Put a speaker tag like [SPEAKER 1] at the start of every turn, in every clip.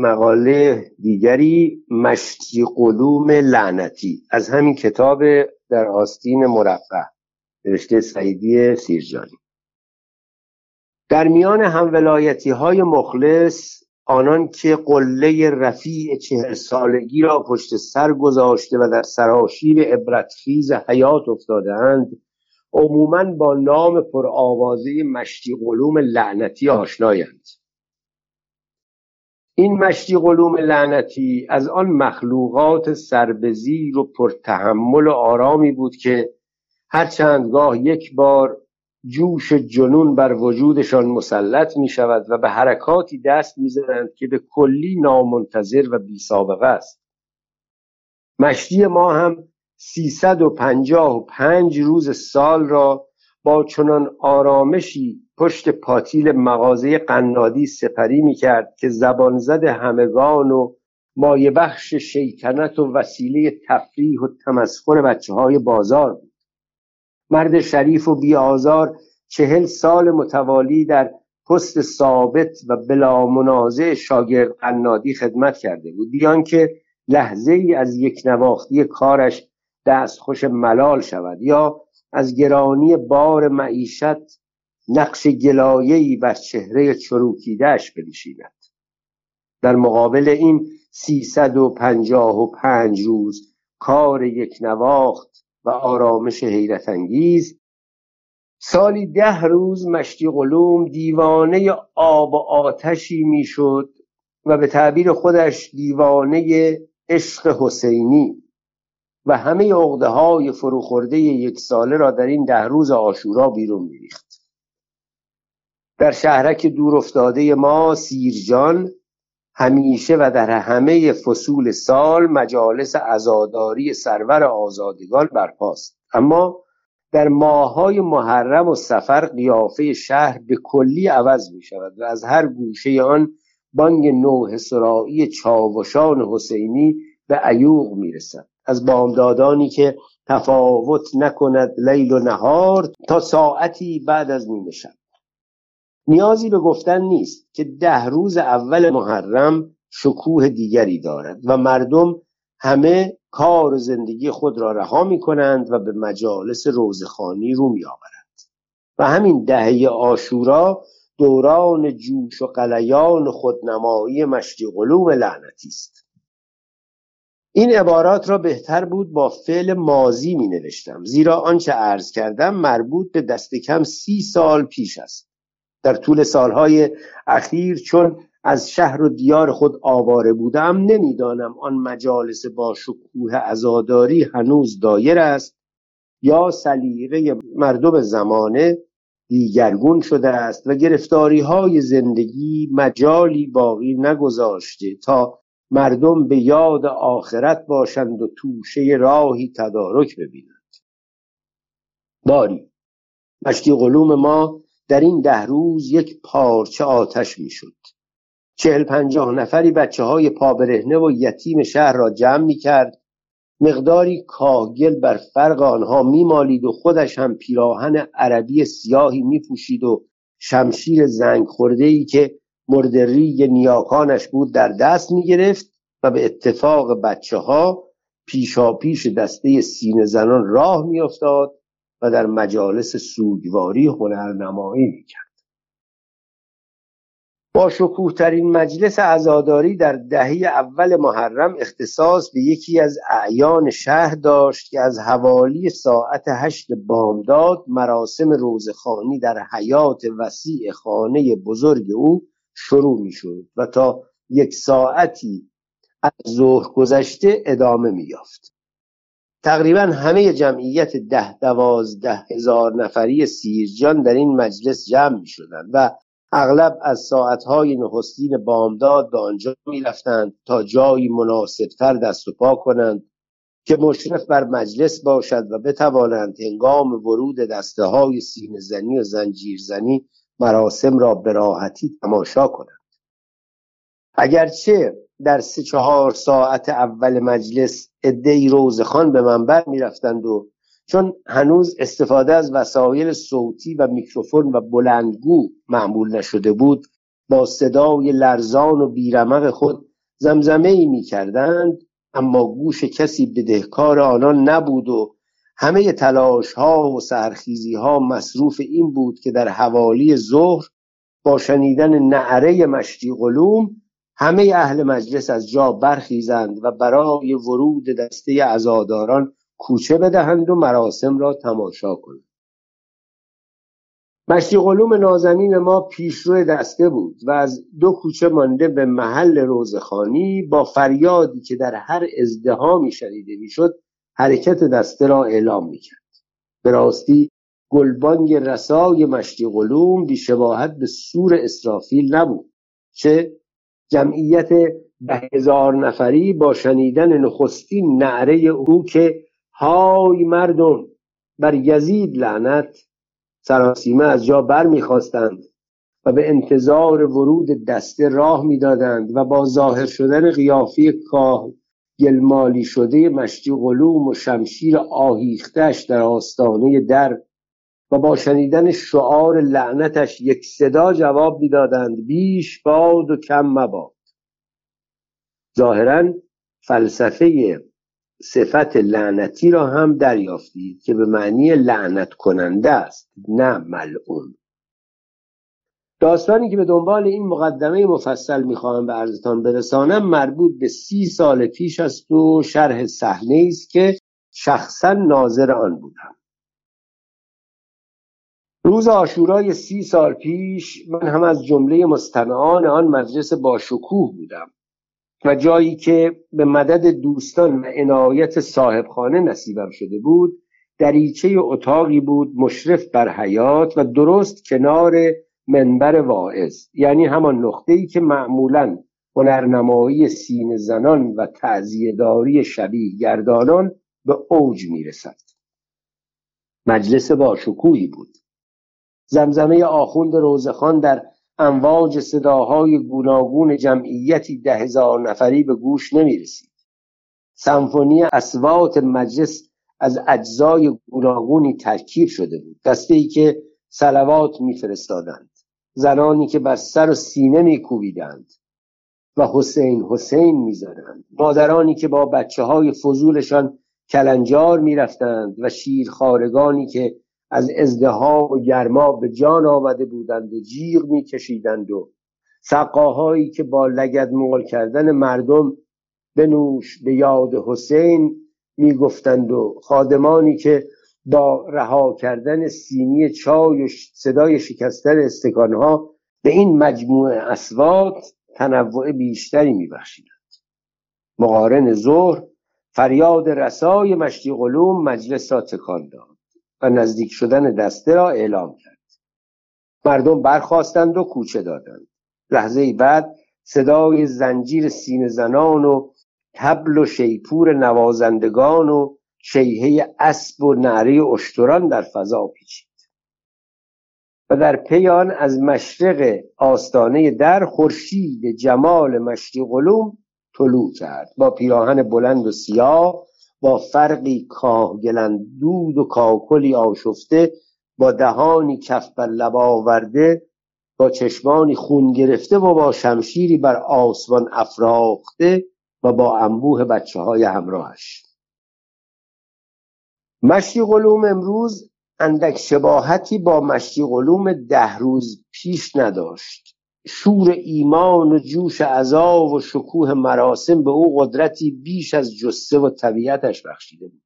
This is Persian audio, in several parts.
[SPEAKER 1] مقاله دیگری مشتی قلوم لعنتی. از همین کتاب در آستین مرفع نوشته سعیدی سیرجانی. در میان همولایتی های مخلص آنان که قله رفیع چهر سالگی را پشت سر گذاشته و در سراشیب عبرتخیز حیات افتادهاند عموما با نام پرآوازه مشتی قلوم لعنتی آشنایند. این مشتی قلوم لعنتی از آن مخلوقات سربزیر و پرتحمل و آرامی بود که هر چندگاه یک بار جوش جنون بر وجودشان مسلط می شود و به حرکاتی دست می زنند که به کلی نامنتظر و بی سابقه است. مشتی ما هم سیصد و پنجاه و پنج روز سال را با چنان آرامشی پشت پاتیل مغازه قنادی سپری می کرد که زبان زد همگان و مایه بخش شیطنت و وسیله تفریح و تمسخر بچه های بازار بود. مرد شریف و بیازار چهل سال متوالی در پست ثابت و بلا منازع شاگرد قنادی خدمت کرده بود. بیان که لحظه ای از یک نواختی کارش دستخوش ملال شود یا از گرانی بار معیشت نقش گلایه‌ای بر چهره چروکیدهش بنشیند. در مقابل این سیصد و پنجاه و پنج روز کار یک نواخت و آرامش حیرت انگیز سالی ده روز مشتی قلوم دیوانه آب و آتشی می‌شد و به تعبیر خودش دیوانه عشق حسینی. و همه عقده های فروخورده یک ساله را در این ده روز آشورا بیرون میریخت. در شهرک دور افتاده ما سیرجان همیشه و در همه فصول سال مجالس عزاداری سرور آزادگان برپاست. اما در ماهای محرم و سفر قیافه شهر به کلی عوض می شود و از هر گوشه آن بانگ نوه سرایی چاوشان حسینی به عیوق می رسد از بامدادانی که تفاوت نکند لیل و نهار تا ساعتی بعد از نیمه شب. نیازی به گفتن نیست که ده روز اول محرم شکوه دیگری دارد و مردم همه کار و زندگی خود را رها می کنند و به مجالس روزخانی رو می آورند و همین دهه آشورا دوران جوش و قلیان خودنمایی مشتی قلوم لعنتی است. این عبارات را بهتر بود با فعل مازی می نوشتم زیرا آنچه عرض کردم مربوط به دست کم سی سال پیش است. در طول سالهای اخیر چون از شهر و دیار خود آواره بودم نمی‌دانم آن مجالس با شکوه ازاداری هنوز دایر است یا سلیقه مردم زمانه دیگرگون شده است و گرفتاری های زندگی مجالی باقی نگذاشته تا مردم به یاد آخرت باشند و توشه راهی تدارک ببینند. باری مشتی قلوم ما در این ده روز یک پارچه آتش می‌شد. چهل پنجاه نفری بچه های پابرهنه و یتیم شهر را جمع می کرد مقداری کاهگل بر فرق آنها میمالید و خودش هم پیراهن عربی سیاهی می پوشید و شمشیر زنگ خورده ای که مردری نیاکانش بود در دست می گرفت و به اتفاق بچه ها پیشا پیش دسته سینه زنان راه می افتاد و در مجالس سوگواری هنرنمایی می کرد. با شکوه ترین مجلس عزاداری در دهه اول محرم اختصاص به یکی از اعیان شهر داشت که از حوالی ساعت هشت بامداد مراسم روزخانی در حیات وسیع خانه بزرگ او شروع می شد و تا یک ساعتی از ظهر گذشته ادامه می یافت. تقریبا همه جمعیت ده دوازده هزار نفری سیرجان در این مجلس جمع می شدند و اغلب از ساعتهای نخستین بامداد به آنجا می‌رفتند تا جایی مناسبتر دست و پا کنند که مشرف بر مجلس باشد و بتوانند هنگام ورود دسته های سینه زنی و زنجیر زنی مراسم را به راحتی تماشا کنند. اگرچه در سه چهار ساعت اول مجلس عدهای روزخان به منبر می‌رفتند و چون هنوز استفاده از وسایل صوتی و میکروفون و بلندگو معمول نشده بود با صدای لرزان و بیرمق خود زمزمه ای می کردند اما گوش کسی بدهکار آنان نبود و همه تلاش ها و سرخیزی ها مصروف این بود که در حوالی ظهر با شنیدن نعره مشتی قلوم همه اهل مجلس از جا برخیزند و برای ورود دسته عزاداران کوچه بدهند و مراسم را تماشا کنند. مشتی قلوم نازنین ما پیشرو دسته بود و از دو کوچه مانده به محل روزخانی با فریادی که در هر ازدهامی شنیده می‌شد حرکت دسته را اعلام می‌کرد. به راستی گلبانگ رسای مشتی قلوم بیشباهت به سور اسرافیل نبود چه جمعیت ده هزار نفری با شنیدن نخستین نعره او که های مردم بر یزید لعنت سراسیمه از جا بر می‌خواستند و به انتظار ورود دسته راه می‌دادند و با ظاهر شدن قیافی کاه گلمالی شده مشتی قلوم و شمشیر آهیختش در آستانه در و با شنیدن شعار لعنتش یک صدا جواب می‌دادند بیش باد و کم مباد. ظاهرا فلسفه صفت لعنتی را هم دریافتید که به معنی لعنت کننده است نه ملعون. داستانی که به دنبال این مقدمه مفصل می‌خواهم به عرضتان برسانم مربوط به سی سال پیش است و شرح صحنه است که شخصا ناظر آن بودم. روز آشورای سی سال پیش من هم از جمله مستمعان آن مجلس با شکوه بودم و جایی که به مدد دوستان و عنایت صاحبخانه نصیبم شده بود دریچه اتاقی بود مشرف بر حیات و درست کنار منبر واعظ. یعنی همان نقطه ای که معمولا هنرنمایی سین زنان و تعذیهداری شبیه گردانان به اوج می‌رسد. مجلس با شکوهی بود. زمزمه آخوند روزخان در امواج صداهای گوناگون جمعیتی ده هزار نفری به گوش نمی رسید. سمفونی اسوات مجلس از اجزای گوناگونی ترکیب شده بود. دسته ای که سلوات میفرستادند. زنانی که بر سر و سینه میکوبیدند و حسین حسین می‌زدند. مادرانی که با بچه های فضولشان کلنجار می‌رفتند و شیرخارگانی که از ازدهام و گرما به جان آمده بودند و جیغ میکشیدند و سقاهایی که با لگد مول کردن مردم بنوش به یاد حسین می‌گفتند و خادمانی که با رها کردن سینی چای و صدای شکستن استکانها به این مجموعه اسوات تنوع بیشتری میبخشیدند. مقارن ظهر فریاد رسای مشتی قلوم مجلس را تکان داد و نزدیک شدن دسته را اعلام کرد. مردم برخواستند و کوچه دادند. لحظه بعد صدای زنجیر سینه زنان و تبل و شیپور نوازندگان و شیهه اسب و نعره اشتران در فضا پیچید و در پیان از مشرق آستانه در خورشید جمال مشتی قلوم طلوع کرد با پیراهن بلند و سیاه با فرقی دود و کاکلی آشفته با دهانی کف بر لب آورده با چشمانی خون گرفته و با شمشیری بر آسمان افراخته و با انبوه بچه های همراهش. مشتی قلوم امروز اندک شباهتی با مشتی قلوم ده روز پیش نداشت. شور ایمان و جوش عذا و شکوه مراسم به او قدرتی بیش از جسه و طبیعتش بخشیده بود.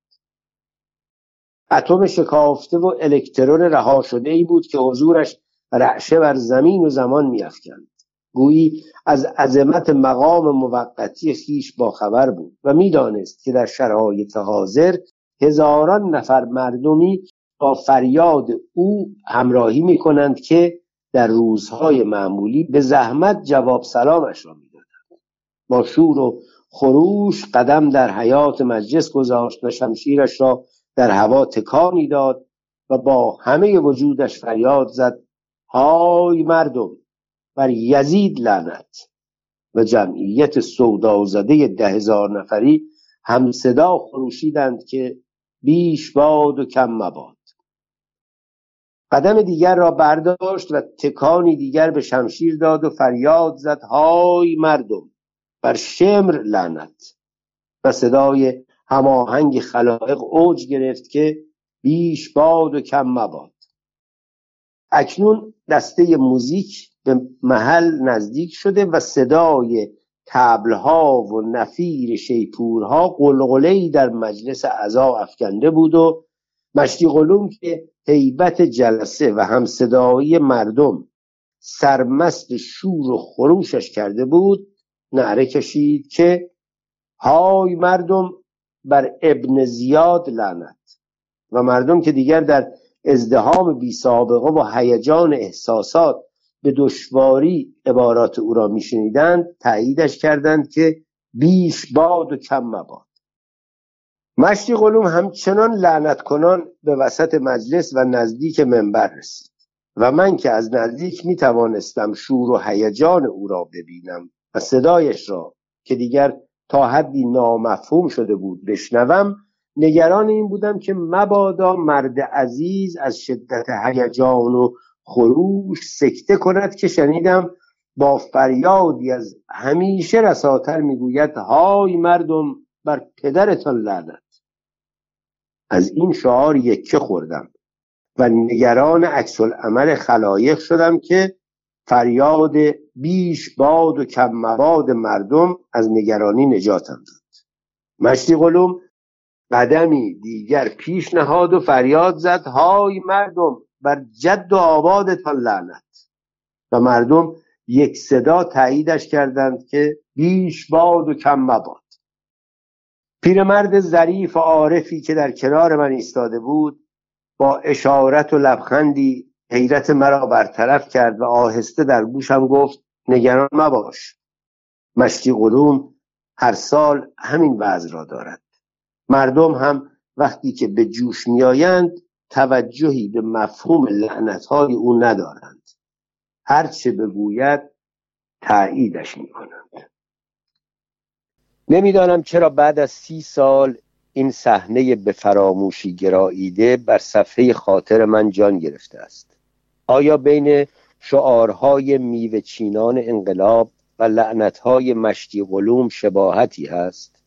[SPEAKER 1] اتم شکافته و الکترون رها شده ای بود که حضورش رعشه بر زمین و زمان میافکند. گویی از عظمت مقام موقتی خیش باخبر بود و می‌دانست که در شرایط حاضر هزاران نفر مردمی با فریاد او همراهی می کنند که در روزهای معمولی به زحمت جواب سلامش را می‌دادند. با شور و خروش قدم در حیات مجلس گذاشت و شمشیرش را در هوا تکانی داد و با همه وجودش فریاد زد های مردم بر یزید لعنت. و جمعیت سودازده ده هزار نفری هم صدا خروشیدند که بیش باد و کم مباد. قدم دیگر را برداشت و تکانی دیگر به شمشیر داد و فریاد زد های مردم بر شمر لعنت. و صدای هماهنگ خلایق اوج گرفت که بیش باد و کم مباد. اکنون دسته موزیک به محل نزدیک شده و صدای تبلها و نفیر شیپورها قلقلهای در مجلس عزا افکنده بود و مشتی قلوم که حیبت جلسه و همصدایی مردم سرمست شور و خروشش کرده بود نعره کشید که های مردم بر ابن زیاد لعنت. و مردم که دیگر در ازدهام بی سابقه و هیجان احساسات به دشواری عبارات او را میشنیدند تاییدش کردند که بیش باد و کم مباد. مشتی قلوم همچنان لعنت کنان به وسط مجلس و نزدیک منبر رسید و من که از نزدیک می توانستم شور و هیجان او را ببینم و صدایش را که دیگر تا حدی نامفهوم شده بود بشنوم نگران این بودم که مبادا مرد عزیز از شدت هیجان و خروش سکته کند که شنیدم با فریادی از همیشه رساتر می‌گوید های مردم بر پدرتان لعنت. از این شعار یکه خوردم و نگران عکس عمل خلایق شدم که فریاد بیش باد و کم مباد مردم از نگرانی نجاتم داد. مشتی قلوم قدمی دیگر پیش نهاد و فریاد زد های مردم بر جد و آبادتان لعنت. و مردم یک صدا تاییدش کردند که بیش باد و کم مباد. پیرمرد ظریف و عارفی که در کنار من ایستاده بود با اشارت و لبخندی حیرت مرا برطرف کرد و آهسته در گوشم گفت نگران مباش. مشتی قلوم هر سال همین وضع را دارد. مردم هم وقتی که به جوش میآیند توجهی به مفهوم لعنتهای او ندارند. هرچه بگوید تاییدش می‌کنند. نمی‌دانم چرا بعد از سی سال این صحنه به فراموشی گراییده بر صفحه خاطر من جان گرفته است. آیا بین شعارهای میوه چینان انقلاب و لعنتهای مشتی قلوم شباهتی هست؟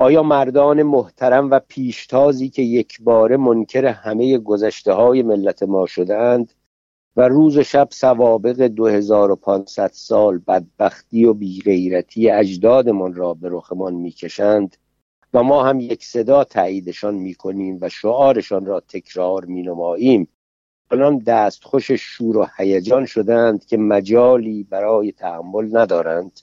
[SPEAKER 1] آیا مردان محترم و پیشتازی که یک بار منکر همه گذشته های ملت ما شدند و روز و شب سوابق 2500 سال بدبختی و بیغیرتی اجدادمان را به رخمان می‌کشند و ما هم یک صدا تاییدشان می‌کنیم و شعارشان را تکرار مینماییم؟ آنان دستخوش شور و هیجان شدند که مجالی برای تحمل ندارند.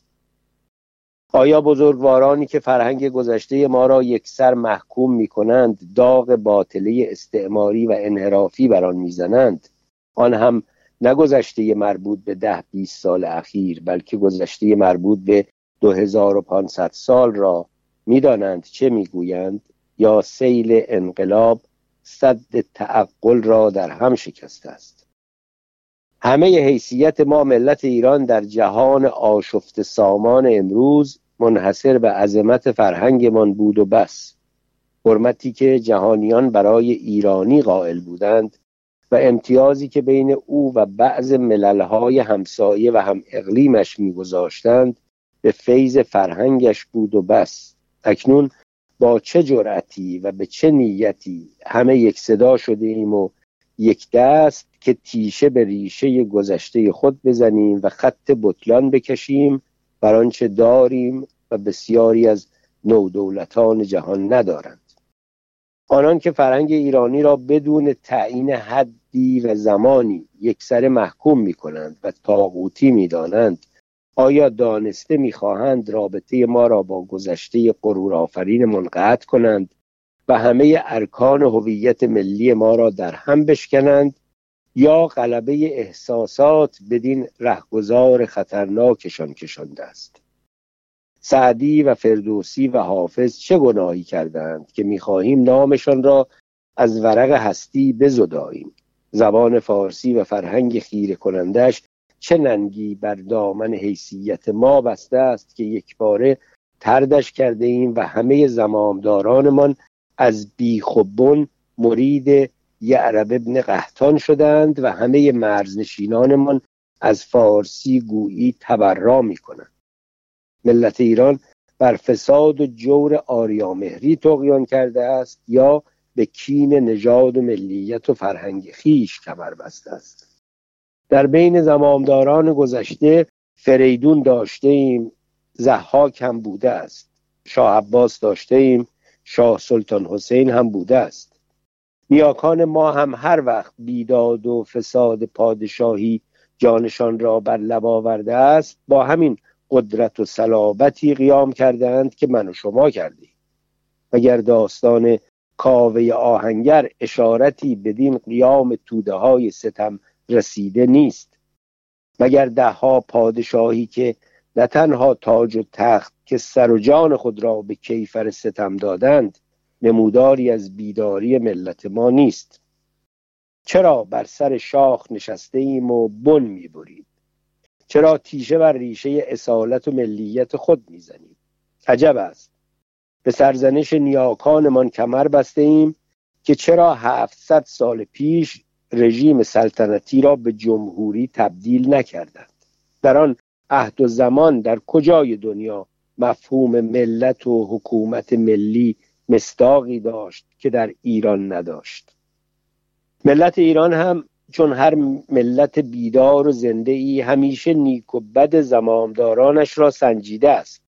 [SPEAKER 1] آیا بزرگوارانی که فرهنگ گذشته ما را یکسر محکوم می کنند داغ باطله استعماری و انحرافی بر آن می‌زنند؟ آن هم نه مربوط به ده بیست سال اخیر بلکه گذشته مربوط به 2500 سال را می‌دانند چه می‌گویند یا سیل انقلاب صد تعقل را در هم شکسته است. همه حیثیت ما ملت ایران در جهان آشفت سامان امروز منحصر به عظمت فرهنگمان بود و بس. حرمتی که جهانیان برای ایرانی قائل بودند و امتیازی که بین او و بعض مللهای همسایه و هم اقلیمش میگذاشتند به فیض فرهنگش بود و بس. اکنون با چه جرأتی و به چه نیتی همه یک صدا شده ایم و یک دست که تیشه به ریشه گذشته خود بزنیم و خط بطلان بکشیم بر آنچه داریم و بسیاری از نودولتان جهان ندارند. آنان که فرهنگ ایرانی را بدون تعیین حدی و زمانی یکسر محکوم می کنند و تاغوتی می دانند آیا دانسته می‌خواهند رابطه ما را با گذشته قرور آفرین منقطع کنند و همه ارکان هویت ملی ما را در هم بشکنند؟ یا غلبه احساسات بدین رهگذار خطرناکشان کشانده است. سعدی و فردوسی و حافظ چه گناهی کردند که می‌خواهیم نامشان را از ورق هستی بزداییم. زبان فارسی و فرهنگ خیره کنندش چه ننگی بر دامن حیثیت ما بسته است که یک باره تردش کرده ایم و همه زمامدارانمان از بیخبون مرید یعرب ابن قهتان شدند و همه مرزنشینانمان از فارسی گویی تبرا می کنند ملت ایران بر فساد و جور آریامهری تقیان کرده است یا به کین نژاد و ملیت و فرهنگ خیش کمر بسته است. در بین زمامداران گذشته فریدون داشته ایم زحاک هم بوده است. شاه عباس داشته ایم شاه سلطان حسین هم بوده است. نیاکان ما هم هر وقت بیداد و فساد پادشاهی جانشان را بر لب آورده است با همین قدرت و صلابتی قیام کردند که من و شما کردیم. اگر داستان کاوه آهنگر اشارتی بدین قیام توده های ستم رسیده نیست. مگر دهها پادشاهی که نه تنها تاج و تخت که سر و جان خود را به کیفر ستم دادند نموداری از بیداری ملت ما نیست. چرا بر سر شاخ نشسته ایم و بن می‌بریم چرا تیشه بر ریشه اصالت و ملیت خود می‌زنیم عجب است. به سرزنش نیاکانمان کمر بسته ایم که چرا هفتصد سال پیش رژیم سلطنتی را به جمهوری تبدیل نکردند؟ در آن عهد و زمان در کجای دنیا مفهوم ملت و حکومت ملی مستاقی داشت که در ایران نداشت. ملت ایران هم چون هر ملت بیدار و زنده ای همیشه نیک و بد زمامدارانش را سنجیده است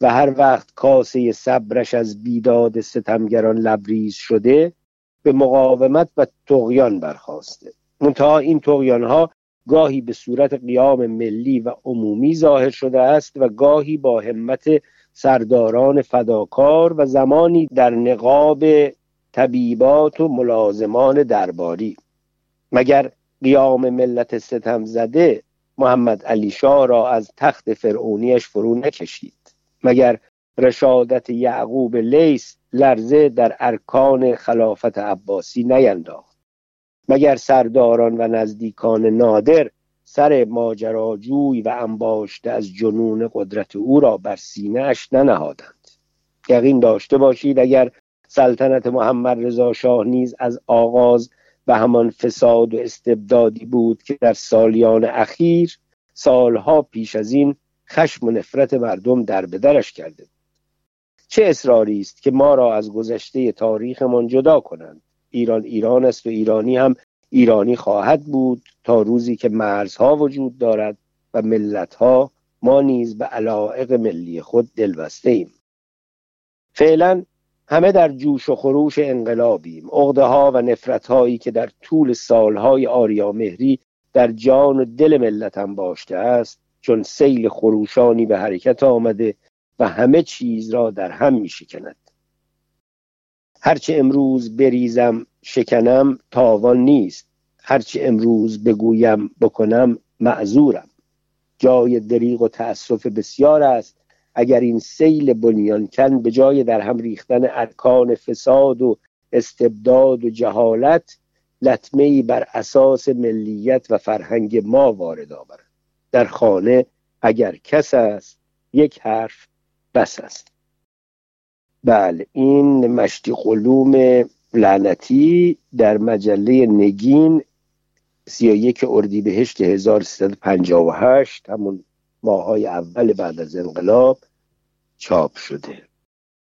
[SPEAKER 1] و هر وقت کاسه صبرش از بیداد ستمگران لبریز شده به مقاومت و تقیان برخواسته منتها این تقیان ها گاهی به صورت قیام ملی و عمومی ظاهر شده است و گاهی با همت سرداران فداکار و زمانی در نقاب طبیبات و ملازمان درباری. مگر قیام ملت ستم زده محمد علی شاه را از تخت فرعونیش فرو نکشید؟ مگر رشادت یعقوب لیس لرزه در ارکان خلافت عباسی نینداخت؟ مگر سرداران و نزدیکان نادر سر ماجراجوی و انباشته از جنون قدرت او را بر سینه اش ننهادند. یقین داشته باشید اگر سلطنت محمد رضا شاه نیز از آغاز و همان فساد و استبدادی بود که در سالیان اخیر سالها پیش از این خشم و نفرت مردم در بدرش کرده چه اصراری است که ما را از گذشته تاریخمان جدا کنند؟ ایران ایران است و ایرانی هم ایرانی خواهد بود تا روزی که مرزها وجود دارد و ملتها ما نیز به علائق ملی خود دلبسته ایم فعلا همه در جوش و خروش انقلابیم. عقده ها و نفرت هایی که در طول سالهای آریامهری در جان و دل ملتم باشته است چون سیل خروشانی به حرکت آمده و همه چیز را در هم می شکند هرچه امروز بریزم شکنم تاوان نیست. هرچه امروز بگویم بکنم معذورم. جای دریغ و تأسف بسیار است. اگر این سیل بنیانکن به جای در هم ریختن ارکان فساد و استبداد و جهالت لطمه بر اساس ملیت و فرهنگ ما وارد آورد. در خانه اگر کس است یک حرف بس است. بله این مشتی قلوم لعنتی در مجله نگین سی و یک اردیبهشت 1358 همون ماهای اول بعد از انقلاب چاپ شده.